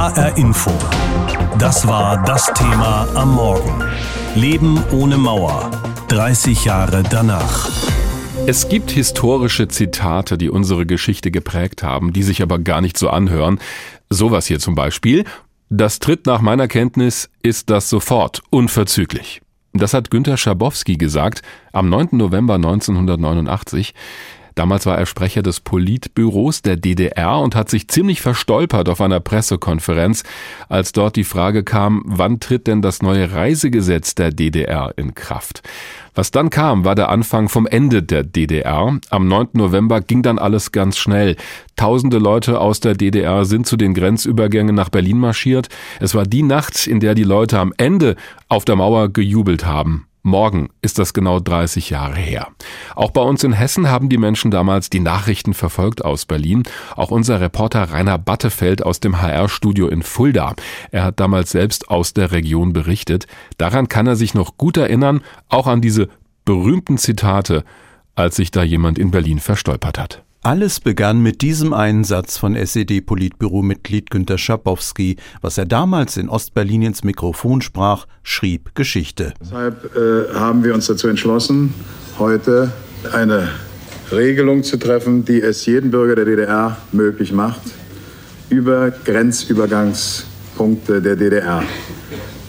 HR Info. Das war das Thema am Morgen. Leben ohne Mauer. 30 Jahre danach. Es gibt historische Zitate, die unsere Geschichte geprägt haben, die sich aber gar nicht so anhören. Sowas hier zum Beispiel. Das tritt nach meiner Kenntnis ist das sofort, unverzüglich. Das hat Günter Schabowski gesagt am 9. November 1989. Damals war er Sprecher des Politbüros der DDR und hat sich ziemlich verstolpert auf einer Pressekonferenz, als dort die Frage kam, wann tritt denn das neue Reisegesetz der DDR in Kraft? Was dann kam, war der Anfang vom Ende der DDR. Am 9. November ging dann alles ganz schnell. Tausende Leute aus der DDR sind zu den Grenzübergängen nach Berlin marschiert. Es war die Nacht, in der die Leute am Ende auf der Mauer gejubelt haben. Morgen ist das genau 30 Jahre her. Auch bei uns in Hessen haben die Menschen damals die Nachrichten verfolgt aus Berlin. Auch unser Reporter Rainer Battefeld aus dem HR-Studio in Fulda. Er hat damals selbst aus der Region berichtet. Daran kann er sich noch gut erinnern, auch an diese berühmten Zitate, als sich da jemand in Berlin verstolpert hat. Alles begann mit diesem Einsatz von SED-Politbüro-Mitglied Günter Schabowski. Was er damals in Ostberlin ins Mikrofon sprach, schrieb Geschichte. Deshalb äh, haben wir uns dazu entschlossen, heute eine Regelung zu treffen, die es jedem Bürger der DDR möglich macht, über Grenzübergangspunkte der DDR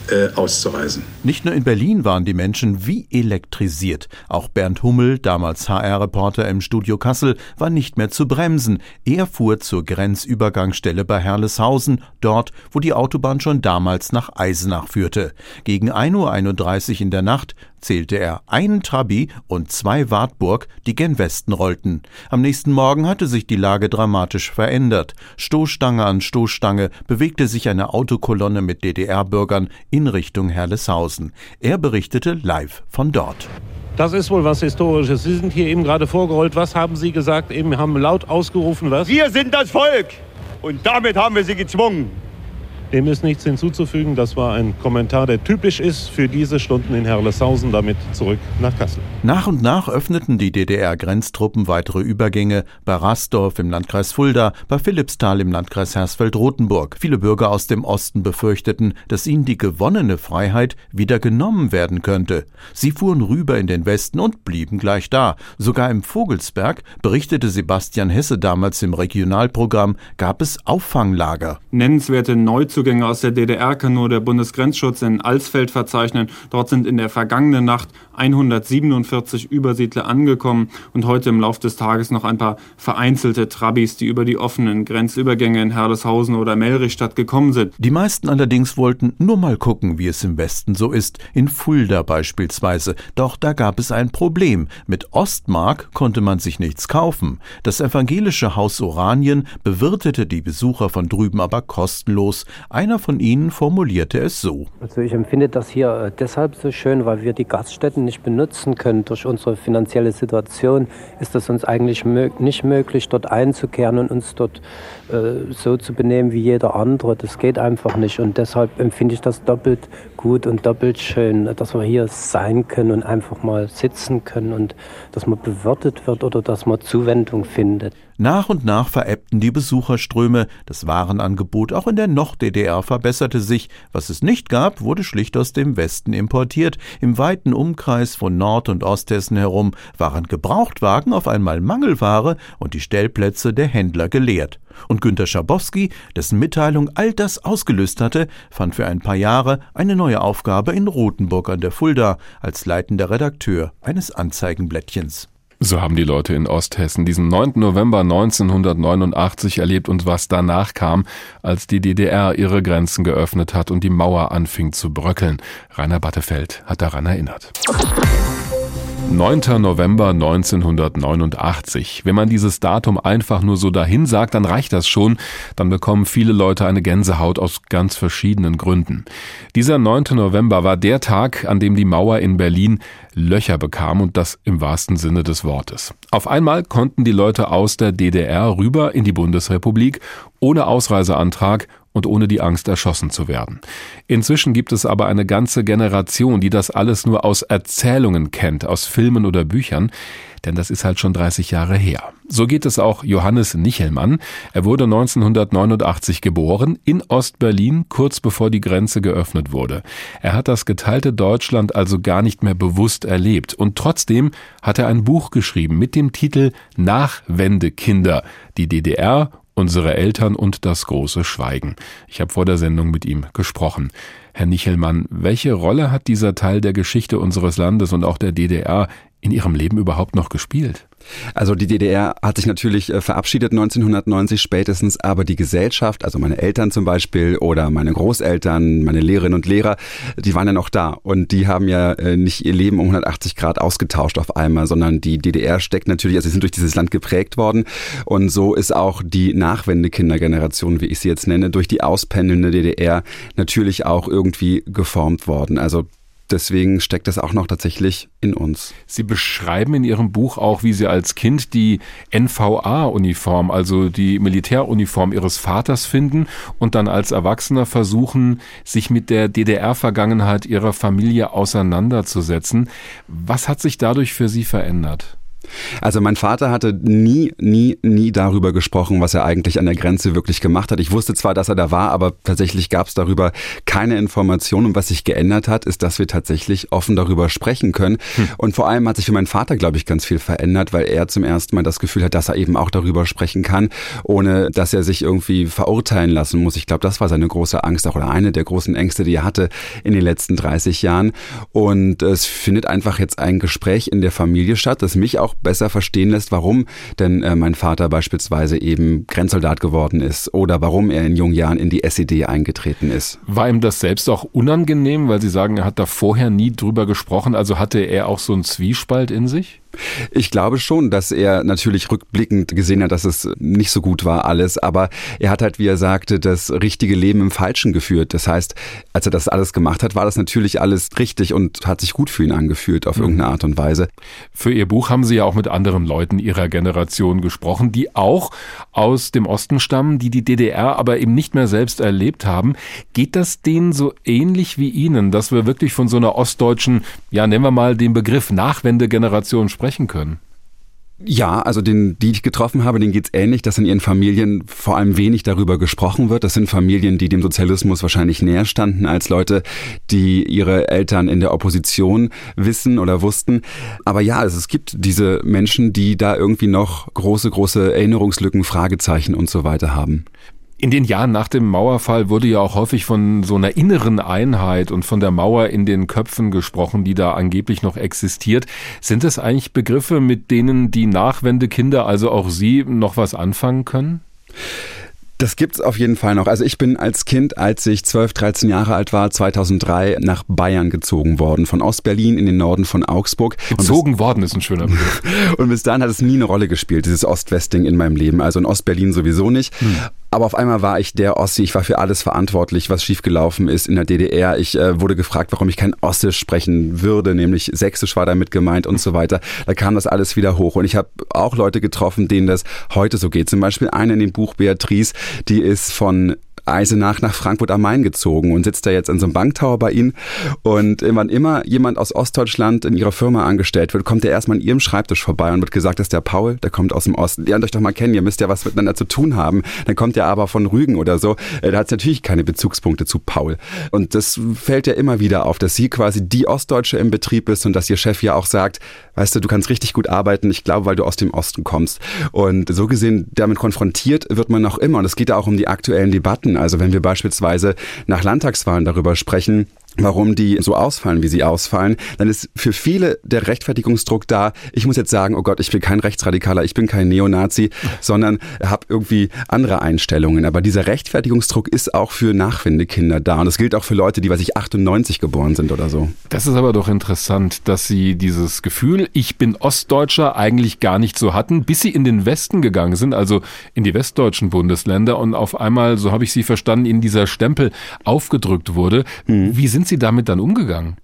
äh, auszureisen. Nicht nur in Berlin waren die Menschen wie elektrisiert. Auch Bernd Hummel, damals HR-Reporter im Studio Kassel, war nicht mehr zu bremsen. Er fuhr zur Grenzübergangsstelle bei Herleshausen, dort, wo die Autobahn schon damals nach Eisenach führte. Gegen 1.31 Uhr in der Nacht zählte er einen Trabi und zwei Wartburg, die gen Westen rollten. Am nächsten Morgen hatte sich die Lage dramatisch verändert. Stoßstange an Stoßstange bewegte sich eine Autokolonne mit DDR-Bürgern in Richtung Herleshausen. Er berichtete live von dort. Das ist wohl was Historisches. Sie sind hier eben gerade vorgerollt. Was haben Sie gesagt? Eben haben laut ausgerufen, was? Wir sind das Volk und damit haben wir Sie gezwungen. Dem ist nichts hinzuzufügen. Das war ein Kommentar, der typisch ist für diese Stunden in Herleshausen, damit zurück nach Kassel. Nach und nach öffneten die DDR-Grenztruppen weitere Übergänge bei Rasdorf im Landkreis Fulda, bei Philippsthal im Landkreis Hersfeld-Rotenburg. Viele Bürger aus dem Osten befürchteten, dass ihnen die gewonnene Freiheit wieder genommen werden könnte. Sie fuhren rüber in den Westen und blieben gleich da. Sogar im Vogelsberg, berichtete Sebastian Hesse damals im Regionalprogramm, gab es Auffanglager. Nennenswerte Neuzugänge Neuzugänge aus der DDR kann nur der Bundesgrenzschutz in Alsfeld verzeichnen. Dort sind in der vergangenen Nacht 147 Übersiedler angekommen und heute im Laufe des Tages noch ein paar vereinzelte Trabis, die über die offenen Grenzübergänge in Herleshausen oder Melrichstadt gekommen sind. Die meisten allerdings wollten nur mal gucken, wie es im Westen so ist, in Fulda beispielsweise. Doch da gab es ein Problem. Mit Ostmark konnte man sich nichts kaufen. Das evangelische Haus Oranien bewirtete die Besucher von drüben aber kostenlos. Einer von ihnen formulierte es so. Also ich empfinde das hier äh, deshalb so schön, weil wir die Gaststätten nicht benutzen können. Durch unsere finanzielle Situation ist es uns eigentlich nicht möglich, dort einzukehren und uns dort äh, so zu benehmen wie jeder andere. Das geht einfach nicht. Und deshalb empfinde ich das doppelt gut und doppelt schön, dass wir hier sein können und einfach mal sitzen können und dass man bewirtet wird oder dass man Zuwendung findet. Nach und nach verebbten die Besucherströme, das Warenangebot auch in der Noch-DDR verbesserte sich, was es nicht gab, wurde schlicht aus dem Westen importiert, im weiten Umkreis von Nord- und Osthessen herum waren Gebrauchtwagen auf einmal Mangelware und die Stellplätze der Händler geleert. Und Günter Schabowski, dessen Mitteilung all das ausgelöst hatte, fand für ein paar Jahre eine neue Aufgabe in Rothenburg an der Fulda als leitender Redakteur eines Anzeigenblättchens. So haben die Leute in Osthessen diesen 9. November 1989 erlebt und was danach kam, als die DDR ihre Grenzen geöffnet hat und die Mauer anfing zu bröckeln. Rainer Battefeld hat daran erinnert. 9. November 1989. Wenn man dieses Datum einfach nur so dahin sagt, dann reicht das schon. Dann bekommen viele Leute eine Gänsehaut aus ganz verschiedenen Gründen. Dieser 9. November war der Tag, an dem die Mauer in Berlin Löcher bekam und das im wahrsten Sinne des Wortes. Auf einmal konnten die Leute aus der DDR rüber in die Bundesrepublik ohne Ausreiseantrag und ohne die Angst erschossen zu werden. Inzwischen gibt es aber eine ganze Generation, die das alles nur aus Erzählungen kennt, aus Filmen oder Büchern, denn das ist halt schon 30 Jahre her. So geht es auch Johannes Nichelmann. Er wurde 1989 geboren in Ostberlin, kurz bevor die Grenze geöffnet wurde. Er hat das geteilte Deutschland also gar nicht mehr bewusst erlebt und trotzdem hat er ein Buch geschrieben mit dem Titel Nachwendekinder, die DDR unsere Eltern und das große Schweigen. Ich habe vor der Sendung mit ihm gesprochen. Herr Nichelmann, welche Rolle hat dieser Teil der Geschichte unseres Landes und auch der DDR in Ihrem Leben überhaupt noch gespielt? Also die DDR hat sich natürlich äh, verabschiedet 1990 spätestens, aber die Gesellschaft, also meine Eltern zum Beispiel oder meine Großeltern, meine Lehrerinnen und Lehrer, die waren ja noch da und die haben ja äh, nicht ihr Leben um 180 Grad ausgetauscht auf einmal, sondern die DDR steckt natürlich, also sie sind durch dieses Land geprägt worden und so ist auch die Nachwendekindergeneration, wie ich sie jetzt nenne, durch die auspendelnde DDR natürlich auch irgendwie geformt worden. Also deswegen steckt das auch noch tatsächlich in uns. Sie beschreiben in Ihrem Buch auch, wie Sie als Kind die NVA-Uniform, also die Militäruniform Ihres Vaters finden und dann als Erwachsener versuchen, sich mit der DDR-Vergangenheit Ihrer Familie auseinanderzusetzen. Was hat sich dadurch für Sie verändert? Also mein Vater hatte nie, nie, nie darüber gesprochen, was er eigentlich an der Grenze wirklich gemacht hat. Ich wusste zwar, dass er da war, aber tatsächlich gab es darüber keine Informationen. Und was sich geändert hat, ist, dass wir tatsächlich offen darüber sprechen können. Hm. Und vor allem hat sich für meinen Vater, glaube ich, ganz viel verändert, weil er zum ersten Mal das Gefühl hat, dass er eben auch darüber sprechen kann, ohne dass er sich irgendwie verurteilen lassen muss. Ich glaube, das war seine große Angst auch oder eine der großen Ängste, die er hatte in den letzten 30 Jahren. Und es findet einfach jetzt ein Gespräch in der Familie statt, das mich auch besser verstehen lässt, warum denn äh, mein Vater beispielsweise eben Grenzsoldat geworden ist oder warum er in jungen Jahren in die SED eingetreten ist. War ihm das selbst auch unangenehm, weil Sie sagen, er hat da vorher nie drüber gesprochen, also hatte er auch so einen Zwiespalt in sich? Ich glaube schon, dass er natürlich rückblickend gesehen hat, dass es nicht so gut war alles, aber er hat halt, wie er sagte, das richtige Leben im Falschen geführt. Das heißt, als er das alles gemacht hat, war das natürlich alles richtig und hat sich gut für ihn angefühlt auf mhm. irgendeine Art und Weise. Für Ihr Buch haben Sie ja auch mit anderen Leuten Ihrer Generation gesprochen, die auch aus dem Osten stammen, die die DDR aber eben nicht mehr selbst erlebt haben. Geht das denen so ähnlich wie Ihnen, dass wir wirklich von so einer ostdeutschen, ja nennen wir mal den Begriff Nachwendegeneration sprechen? Sprechen können. Ja, also den, die ich getroffen habe, denen geht's ähnlich, dass in ihren Familien vor allem wenig darüber gesprochen wird. Das sind Familien, die dem Sozialismus wahrscheinlich näher standen als Leute, die ihre Eltern in der Opposition wissen oder wussten. Aber ja, also es gibt diese Menschen, die da irgendwie noch große, große Erinnerungslücken, Fragezeichen und so weiter haben. In den Jahren nach dem Mauerfall wurde ja auch häufig von so einer inneren Einheit und von der Mauer in den Köpfen gesprochen, die da angeblich noch existiert. Sind das eigentlich Begriffe, mit denen die Nachwendekinder, also auch Sie, noch was anfangen können? Das gibt's auf jeden Fall noch. Also ich bin als Kind, als ich 12, 13 Jahre alt war, 2003 nach Bayern gezogen worden, von Ostberlin in den Norden von Augsburg. Gezogen worden ist ein schöner Begriff. und bis dahin hat es nie eine Rolle gespielt, dieses Ost-West-Ding in meinem Leben. Also in Ostberlin sowieso nicht. Hm. Aber auf einmal war ich der Ossi, ich war für alles verantwortlich, was schiefgelaufen ist in der DDR. Ich äh, wurde gefragt, warum ich kein Ossisch sprechen würde, nämlich Sächsisch war damit gemeint und so weiter. Da kam das alles wieder hoch. Und ich habe auch Leute getroffen, denen das heute so geht. Zum Beispiel eine in dem Buch Beatrice, die ist von Eisenach nach Frankfurt am Main gezogen und sitzt da jetzt in so einem Banktower bei Ihnen. Und wann immer jemand aus Ostdeutschland in Ihrer Firma angestellt wird, kommt er erstmal an Ihrem Schreibtisch vorbei und wird gesagt, dass der Paul, der kommt aus dem Osten. Lernt euch doch mal kennen, ihr müsst ja was miteinander zu tun haben. Dann kommt er aber von Rügen oder so. Äh, da hat natürlich keine Bezugspunkte zu Paul. Und das fällt ja immer wieder auf, dass sie quasi die Ostdeutsche im Betrieb ist und dass ihr Chef ja auch sagt, weißt du, du kannst richtig gut arbeiten, ich glaube, weil du aus dem Osten kommst. Und so gesehen, damit konfrontiert wird man noch immer. Und es geht ja auch um die aktuellen Debatten. Also wenn wir beispielsweise nach Landtagswahlen darüber sprechen, warum die so ausfallen, wie sie ausfallen, dann ist für viele der Rechtfertigungsdruck da, ich muss jetzt sagen, oh Gott, ich bin kein Rechtsradikaler, ich bin kein Neonazi, sondern habe irgendwie andere Einstellungen. Aber dieser Rechtfertigungsdruck ist auch für Nachwendekinder da. Und das gilt auch für Leute, die, weiß ich, 98 geboren sind oder so. Das ist aber doch interessant, dass sie dieses Gefühl, ich bin Ostdeutscher, eigentlich gar nicht so hatten, bis sie in den Westen gegangen sind, also in die westdeutschen Bundesländer und auf einmal, so habe ich sie verstanden, in dieser Stempel aufgedrückt wurde. Mhm. Wie sind sind Sie damit dann umgegangen?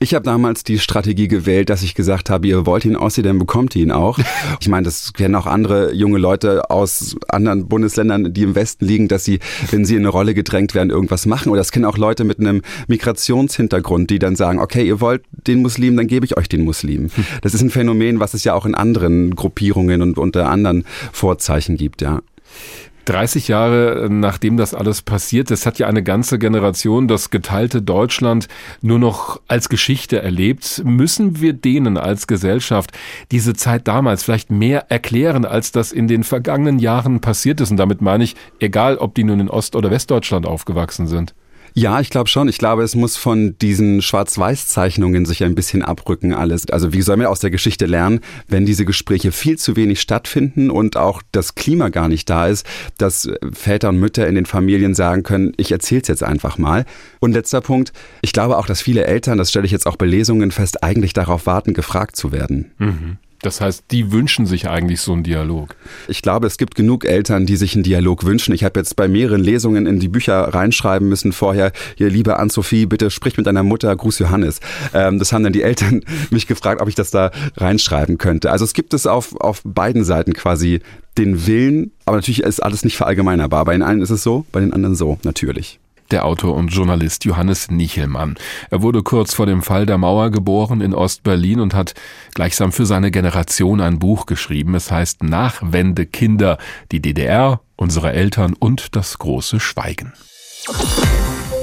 Ich habe damals die Strategie gewählt, dass ich gesagt habe, ihr wollt ihn aussehen, dann bekommt ihr ihn auch. Ich meine, das kennen auch andere junge Leute aus anderen Bundesländern, die im Westen liegen, dass sie, wenn sie in eine Rolle gedrängt werden, irgendwas machen. Oder das kennen auch Leute mit einem Migrationshintergrund, die dann sagen, okay, ihr wollt den Muslim, dann gebe ich euch den Muslim. Das ist ein Phänomen, was es ja auch in anderen Gruppierungen und unter anderen Vorzeichen gibt, ja. 30 Jahre nachdem das alles passiert, das hat ja eine ganze Generation das geteilte Deutschland nur noch als Geschichte erlebt. Müssen wir denen als Gesellschaft diese Zeit damals vielleicht mehr erklären, als das in den vergangenen Jahren passiert ist? Und damit meine ich, egal ob die nun in Ost- oder Westdeutschland aufgewachsen sind. Ja, ich glaube schon. Ich glaube, es muss von diesen Schwarz-Weiß-Zeichnungen sich ein bisschen abrücken alles. Also wie sollen wir aus der Geschichte lernen, wenn diese Gespräche viel zu wenig stattfinden und auch das Klima gar nicht da ist, dass Väter und Mütter in den Familien sagen können, ich erzähl's jetzt einfach mal. Und letzter Punkt, ich glaube auch, dass viele Eltern, das stelle ich jetzt auch bei Lesungen fest, eigentlich darauf warten, gefragt zu werden. Mhm. Das heißt, die wünschen sich eigentlich so einen Dialog. Ich glaube, es gibt genug Eltern, die sich einen Dialog wünschen. Ich habe jetzt bei mehreren Lesungen in die Bücher reinschreiben müssen vorher, hier, liebe Ann-Sophie, bitte sprich mit deiner Mutter, Gruß Johannes. Ähm, das haben dann die Eltern mich gefragt, ob ich das da reinschreiben könnte. Also es gibt es auf, auf beiden Seiten quasi den Willen, aber natürlich ist alles nicht verallgemeinerbar. Bei den einen ist es so, bei den anderen so, natürlich der Autor und Journalist Johannes Nichelmann. Er wurde kurz vor dem Fall der Mauer geboren in Ostberlin und hat gleichsam für seine Generation ein Buch geschrieben. Es heißt Nachwende Kinder, die DDR, unsere Eltern und das große Schweigen.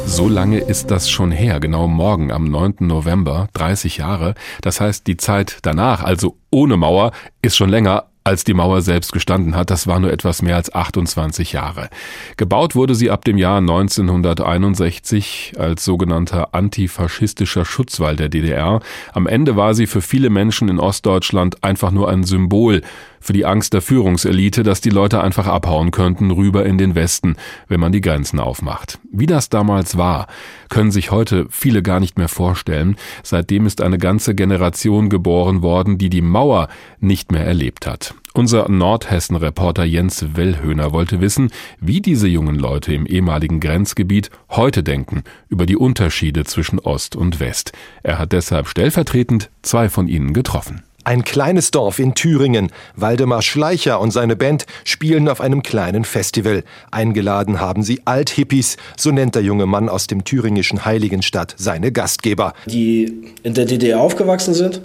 So lange ist das schon her, genau morgen am 9. November, 30 Jahre. Das heißt, die Zeit danach, also ohne Mauer, ist schon länger, als die Mauer selbst gestanden hat. Das war nur etwas mehr als 28 Jahre. Gebaut wurde sie ab dem Jahr 1961 als sogenannter antifaschistischer Schutzwall der DDR. Am Ende war sie für viele Menschen in Ostdeutschland einfach nur ein Symbol für die Angst der Führungselite, dass die Leute einfach abhauen könnten rüber in den Westen, wenn man die Grenzen aufmacht. Wie das damals war, können sich heute viele gar nicht mehr vorstellen. Seitdem ist eine ganze Generation geboren worden, die die Mauer nicht mehr erlebt hat. Unser Nordhessen-Reporter Jens Wellhöhner wollte wissen, wie diese jungen Leute im ehemaligen Grenzgebiet heute denken über die Unterschiede zwischen Ost und West. Er hat deshalb stellvertretend zwei von ihnen getroffen. Ein kleines Dorf in Thüringen. Waldemar Schleicher und seine Band spielen auf einem kleinen Festival. Eingeladen haben sie Althippies, so nennt der junge Mann aus dem thüringischen Heiligenstadt seine Gastgeber. Die in der DDR aufgewachsen sind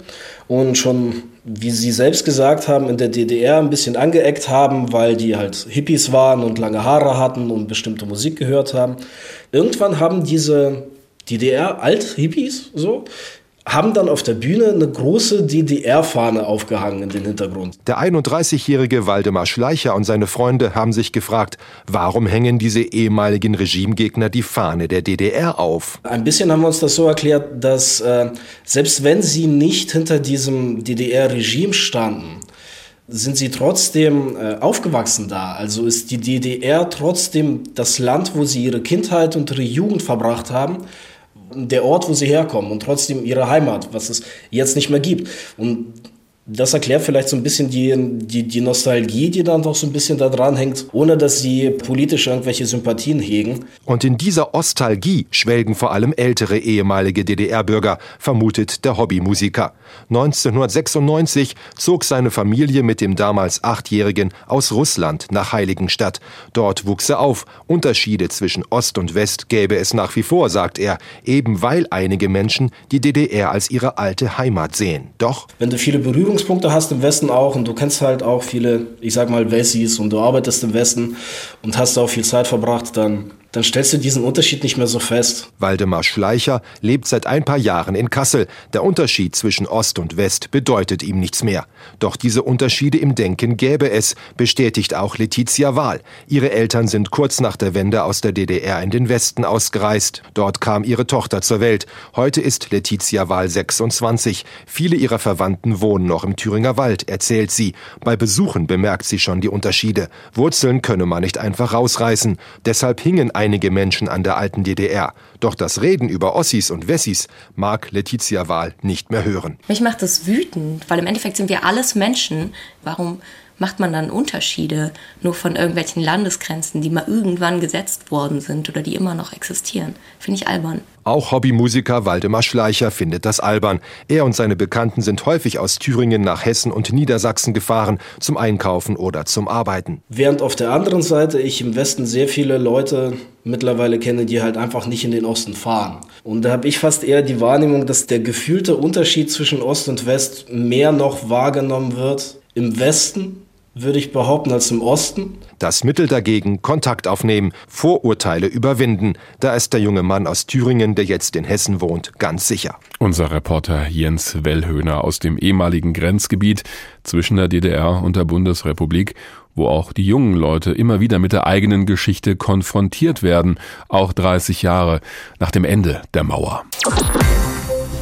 und schon, wie sie selbst gesagt haben, in der DDR ein bisschen angeeckt haben, weil die halt Hippies waren und lange Haare hatten und bestimmte Musik gehört haben. Irgendwann haben diese DDR-Alt-Hippies so haben dann auf der Bühne eine große DDR-Fahne aufgehangen in den Hintergrund. Der 31-jährige Waldemar Schleicher und seine Freunde haben sich gefragt, warum hängen diese ehemaligen Regimegegner die Fahne der DDR auf? Ein bisschen haben wir uns das so erklärt, dass äh, selbst wenn sie nicht hinter diesem DDR-Regime standen, sind sie trotzdem äh, aufgewachsen da. Also ist die DDR trotzdem das Land, wo sie ihre Kindheit und ihre Jugend verbracht haben der Ort, wo sie herkommen und trotzdem ihre Heimat, was es jetzt nicht mehr gibt. Und das erklärt vielleicht so ein bisschen die, die, die Nostalgie, die dann doch so ein bisschen da dran hängt, ohne dass sie politisch irgendwelche Sympathien hegen. Und in dieser Ostalgie schwelgen vor allem ältere ehemalige DDR-Bürger, vermutet der Hobbymusiker. 1996 zog seine Familie mit dem damals Achtjährigen aus Russland nach Heiligenstadt. Dort wuchs er auf. Unterschiede zwischen Ost und West gäbe es nach wie vor, sagt er, eben weil einige Menschen die DDR als ihre alte Heimat sehen. Doch wenn du viele Berührungspunkte hast im Westen auch und du kennst halt auch viele, ich sag mal Wessis und du arbeitest im Westen und hast auch viel Zeit verbracht, dann dann stellst du diesen Unterschied nicht mehr so fest. Waldemar Schleicher lebt seit ein paar Jahren in Kassel. Der Unterschied zwischen Ost und West bedeutet ihm nichts mehr. Doch diese Unterschiede im Denken gäbe es, bestätigt auch Letizia Wahl. Ihre Eltern sind kurz nach der Wende aus der DDR in den Westen ausgereist. Dort kam ihre Tochter zur Welt. Heute ist Letizia Wahl 26. Viele ihrer Verwandten wohnen noch im Thüringer Wald, erzählt sie. Bei Besuchen bemerkt sie schon die Unterschiede. Wurzeln könne man nicht einfach rausreißen. Deshalb hingen einige Menschen an der alten DDR. Doch das Reden über Ossis und Wessis mag Letizia Wahl nicht mehr hören. Mich macht das wütend, weil im Endeffekt sind wir alles Menschen. Warum macht man dann Unterschiede nur von irgendwelchen Landesgrenzen, die mal irgendwann gesetzt worden sind oder die immer noch existieren? Finde ich albern. Auch Hobbymusiker Waldemar Schleicher findet das albern. Er und seine Bekannten sind häufig aus Thüringen nach Hessen und Niedersachsen gefahren, zum Einkaufen oder zum Arbeiten. Während auf der anderen Seite ich im Westen sehr viele Leute mittlerweile kenne, die halt einfach nicht in den Osten fahren. Und da habe ich fast eher die Wahrnehmung, dass der gefühlte Unterschied zwischen Ost und West mehr noch wahrgenommen wird im Westen würde ich behaupten, als im Osten. Das Mittel dagegen Kontakt aufnehmen, Vorurteile überwinden. Da ist der junge Mann aus Thüringen, der jetzt in Hessen wohnt, ganz sicher. Unser Reporter Jens Wellhöhner aus dem ehemaligen Grenzgebiet zwischen der DDR und der Bundesrepublik, wo auch die jungen Leute immer wieder mit der eigenen Geschichte konfrontiert werden, auch 30 Jahre nach dem Ende der Mauer.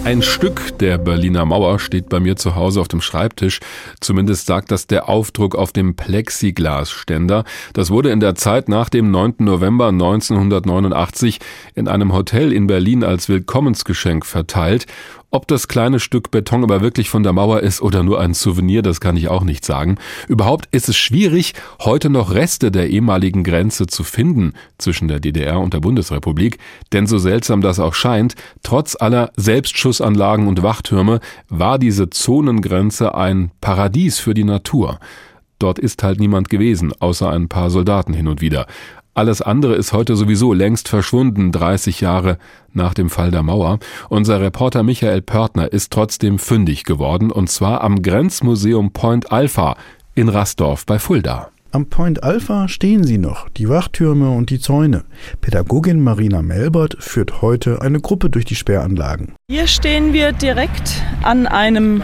Ein Stück der Berliner Mauer steht bei mir zu Hause auf dem Schreibtisch. Zumindest sagt das der Aufdruck auf dem Plexiglasständer. Das wurde in der Zeit nach dem 9. November 1989 in einem Hotel in Berlin als Willkommensgeschenk verteilt ob das kleine Stück Beton aber wirklich von der Mauer ist oder nur ein Souvenir, das kann ich auch nicht sagen. Überhaupt ist es schwierig, heute noch Reste der ehemaligen Grenze zu finden zwischen der DDR und der Bundesrepublik, denn so seltsam das auch scheint, trotz aller Selbstschussanlagen und Wachtürme war diese Zonengrenze ein Paradies für die Natur. Dort ist halt niemand gewesen, außer ein paar Soldaten hin und wieder. Alles andere ist heute sowieso längst verschwunden, 30 Jahre nach dem Fall der Mauer. Unser Reporter Michael Pörtner ist trotzdem fündig geworden, und zwar am Grenzmuseum Point Alpha in Rastorf bei Fulda. Am Point Alpha stehen sie noch, die Wachtürme und die Zäune. Pädagogin Marina Melbert führt heute eine Gruppe durch die Sperranlagen. Hier stehen wir direkt an einem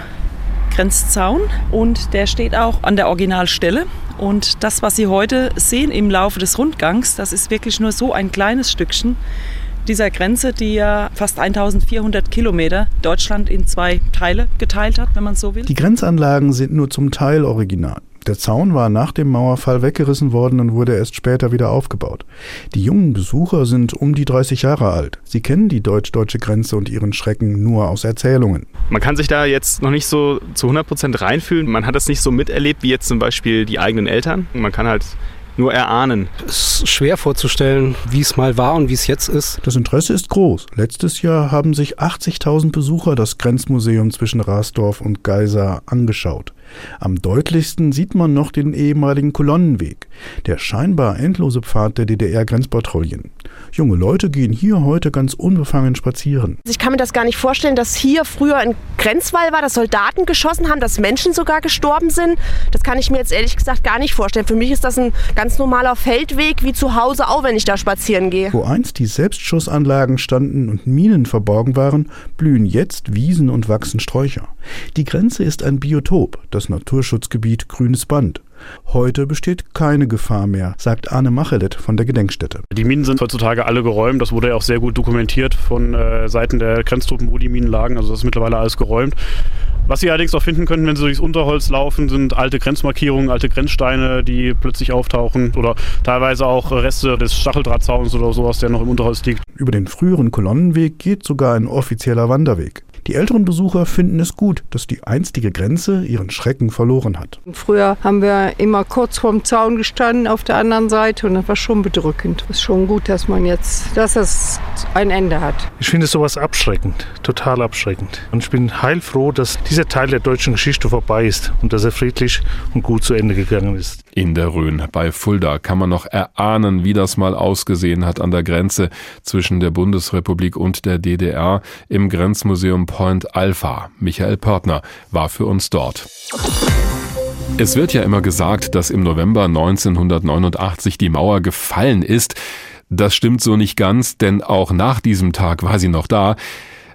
Grenzzaun und der steht auch an der Originalstelle. Und das, was Sie heute sehen im Laufe des Rundgangs, das ist wirklich nur so ein kleines Stückchen dieser Grenze, die ja fast 1400 Kilometer Deutschland in zwei Teile geteilt hat, wenn man so will. Die Grenzanlagen sind nur zum Teil original. Der Zaun war nach dem Mauerfall weggerissen worden und wurde erst später wieder aufgebaut. Die jungen Besucher sind um die 30 Jahre alt. Sie kennen die deutsch-deutsche Grenze und ihren Schrecken nur aus Erzählungen. Man kann sich da jetzt noch nicht so zu 100 Prozent reinfühlen. Man hat das nicht so miterlebt wie jetzt zum Beispiel die eigenen Eltern. Man kann halt nur erahnen. Es ist schwer vorzustellen, wie es mal war und wie es jetzt ist. Das Interesse ist groß. Letztes Jahr haben sich 80.000 Besucher das Grenzmuseum zwischen Rasdorf und Geisa angeschaut. Am deutlichsten sieht man noch den ehemaligen Kolonnenweg, der scheinbar endlose Pfad der DDR-Grenzpatrouillen. Junge Leute gehen hier heute ganz unbefangen spazieren. Ich kann mir das gar nicht vorstellen, dass hier früher ein Grenzwall war, dass Soldaten geschossen haben, dass Menschen sogar gestorben sind. Das kann ich mir jetzt ehrlich gesagt gar nicht vorstellen. Für mich ist das ein ganz normaler Feldweg wie zu Hause auch, wenn ich da spazieren gehe. Wo einst die Selbstschussanlagen standen und Minen verborgen waren, blühen jetzt Wiesen und wachsen Sträucher. Die Grenze ist ein Biotop, das Naturschutzgebiet Grünes Band. Heute besteht keine Gefahr mehr, sagt Arne Machelet von der Gedenkstätte. Die Minen sind heutzutage alle geräumt. Das wurde ja auch sehr gut dokumentiert von äh, Seiten der Grenztruppen, wo die Minen lagen. Also das ist mittlerweile alles geräumt. Was Sie allerdings auch finden könnten, wenn Sie durchs Unterholz laufen, sind alte Grenzmarkierungen, alte Grenzsteine, die plötzlich auftauchen oder teilweise auch Reste des Stacheldrahtzauns oder sowas, der noch im Unterholz liegt. Über den früheren Kolonnenweg geht sogar ein offizieller Wanderweg. Die älteren Besucher finden es gut, dass die einstige Grenze ihren Schrecken verloren hat. Früher haben wir immer kurz vorm Zaun gestanden auf der anderen Seite und das war schon bedrückend. Es ist schon gut, dass man jetzt, dass es ein Ende hat. Ich finde sowas abschreckend, total abschreckend. Und ich bin heilfroh, dass dieser Teil der deutschen Geschichte vorbei ist und dass er friedlich und gut zu Ende gegangen ist. In der Rhön bei Fulda kann man noch erahnen, wie das mal ausgesehen hat an der Grenze zwischen der Bundesrepublik und der DDR im Grenzmuseum Point Alpha. Michael Pörtner war für uns dort. Es wird ja immer gesagt, dass im November 1989 die Mauer gefallen ist. Das stimmt so nicht ganz, denn auch nach diesem Tag war sie noch da.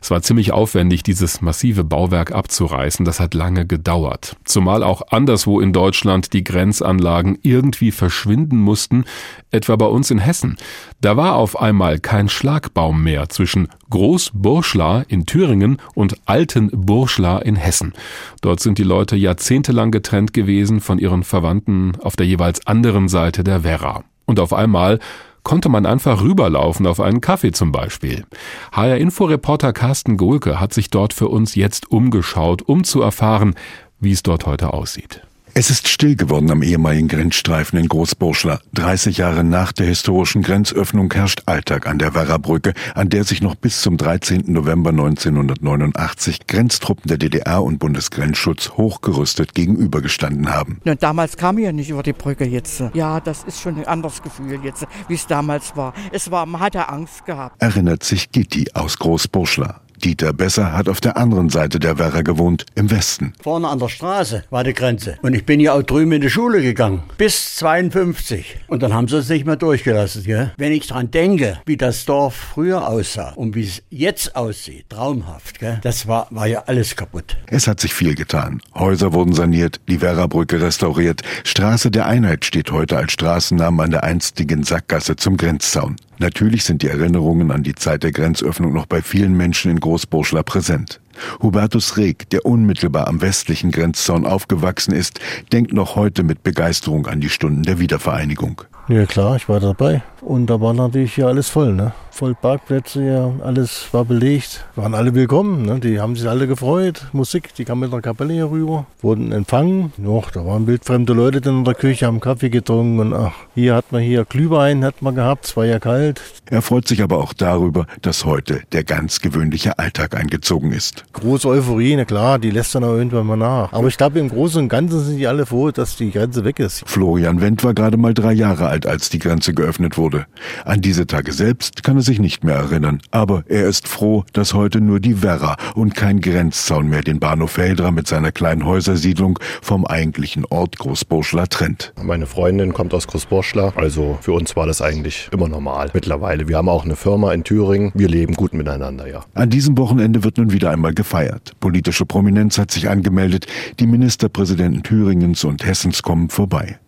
Es war ziemlich aufwendig, dieses massive Bauwerk abzureißen. Das hat lange gedauert. Zumal auch anderswo in Deutschland die Grenzanlagen irgendwie verschwinden mussten, etwa bei uns in Hessen. Da war auf einmal kein Schlagbaum mehr zwischen Groß-Burschla in Thüringen und Alten-Burschla in Hessen. Dort sind die Leute jahrzehntelang getrennt gewesen von ihren Verwandten auf der jeweils anderen Seite der Werra. Und auf einmal konnte man einfach rüberlaufen auf einen Kaffee zum Beispiel. HR-Info-Reporter Carsten Gohlke hat sich dort für uns jetzt umgeschaut, um zu erfahren, wie es dort heute aussieht. Es ist still geworden am ehemaligen Grenzstreifen in Großburschler. 30 Jahre nach der historischen Grenzöffnung herrscht Alltag an der Werrabrücke, an der sich noch bis zum 13. November 1989 Grenztruppen der DDR und Bundesgrenzschutz hochgerüstet gegenübergestanden haben. Na, damals kam ich ja nicht über die Brücke jetzt. Ja, das ist schon ein anderes Gefühl jetzt, wie es damals war. Es war, man hatte Angst gehabt. Erinnert sich Gitti aus Großburschler. Dieter Besser hat auf der anderen Seite der Werra gewohnt, im Westen. Vorne an der Straße war die Grenze. Und ich bin ja auch drüben in die Schule gegangen. Bis 52. Und dann haben sie es nicht mehr durchgelassen. Gell? Wenn ich dran denke, wie das Dorf früher aussah und wie es jetzt aussieht, traumhaft. Gell? Das war, war ja alles kaputt. Es hat sich viel getan. Häuser wurden saniert, die Werra-Brücke restauriert. Straße der Einheit steht heute als Straßenname an der einstigen Sackgasse zum Grenzzaun. Natürlich sind die Erinnerungen an die Zeit der Grenzöffnung noch bei vielen Menschen in Großburschler präsent. Hubertus Reg, der unmittelbar am westlichen Grenzzaun aufgewachsen ist, denkt noch heute mit Begeisterung an die Stunden der Wiedervereinigung. Ja klar, ich war dabei. Und da war natürlich hier alles voll, ne? Voll Parkplätze, ja, alles war belegt. Waren alle willkommen, ne? Die haben sich alle gefreut. Musik, die kamen mit der Kapelle hier rüber, wurden empfangen. Noch, da waren wildfremde Leute dann in der Küche, haben Kaffee getrunken und ach, hier hat man hier Glühwein hat man gehabt, es war ja kalt. Er freut sich aber auch darüber, dass heute der ganz gewöhnliche Alltag eingezogen ist. Große Euphorie, na klar, die lässt dann auch irgendwann mal nach. Aber ich glaube, im Großen und Ganzen sind die alle froh, dass die Grenze weg ist. Florian Wendt war gerade mal drei Jahre alt, als die Grenze geöffnet wurde. An diese Tage selbst kann er sich nicht mehr erinnern, aber er ist froh, dass heute nur die Werra und kein Grenzzaun mehr den Bahnhof Feldra mit seiner kleinen Häusersiedlung vom eigentlichen Ort Großburschler trennt. Meine Freundin kommt aus Großburschler, also für uns war das eigentlich immer normal mittlerweile. Wir haben auch eine Firma in Thüringen, wir leben gut miteinander, ja. An diesem Wochenende wird nun wieder einmal gefeiert. Politische Prominenz hat sich angemeldet, die Ministerpräsidenten Thüringens und Hessens kommen vorbei.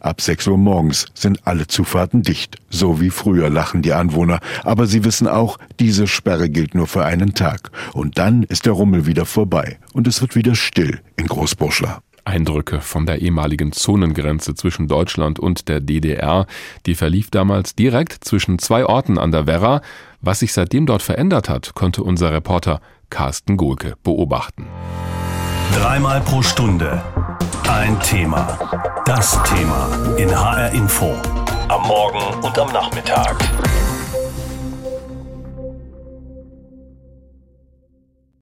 Ab 6 Uhr morgens sind alle Zufahrten dicht. So wie früher lachen die Anwohner. Aber sie wissen auch, diese Sperre gilt nur für einen Tag. Und dann ist der Rummel wieder vorbei. Und es wird wieder still in Großburschler. Eindrücke von der ehemaligen Zonengrenze zwischen Deutschland und der DDR. Die verlief damals direkt zwischen zwei Orten an der Werra. Was sich seitdem dort verändert hat, konnte unser Reporter Carsten Gohlke beobachten. Dreimal pro Stunde ein Thema. Das Thema in HR Info. Am Morgen und am Nachmittag.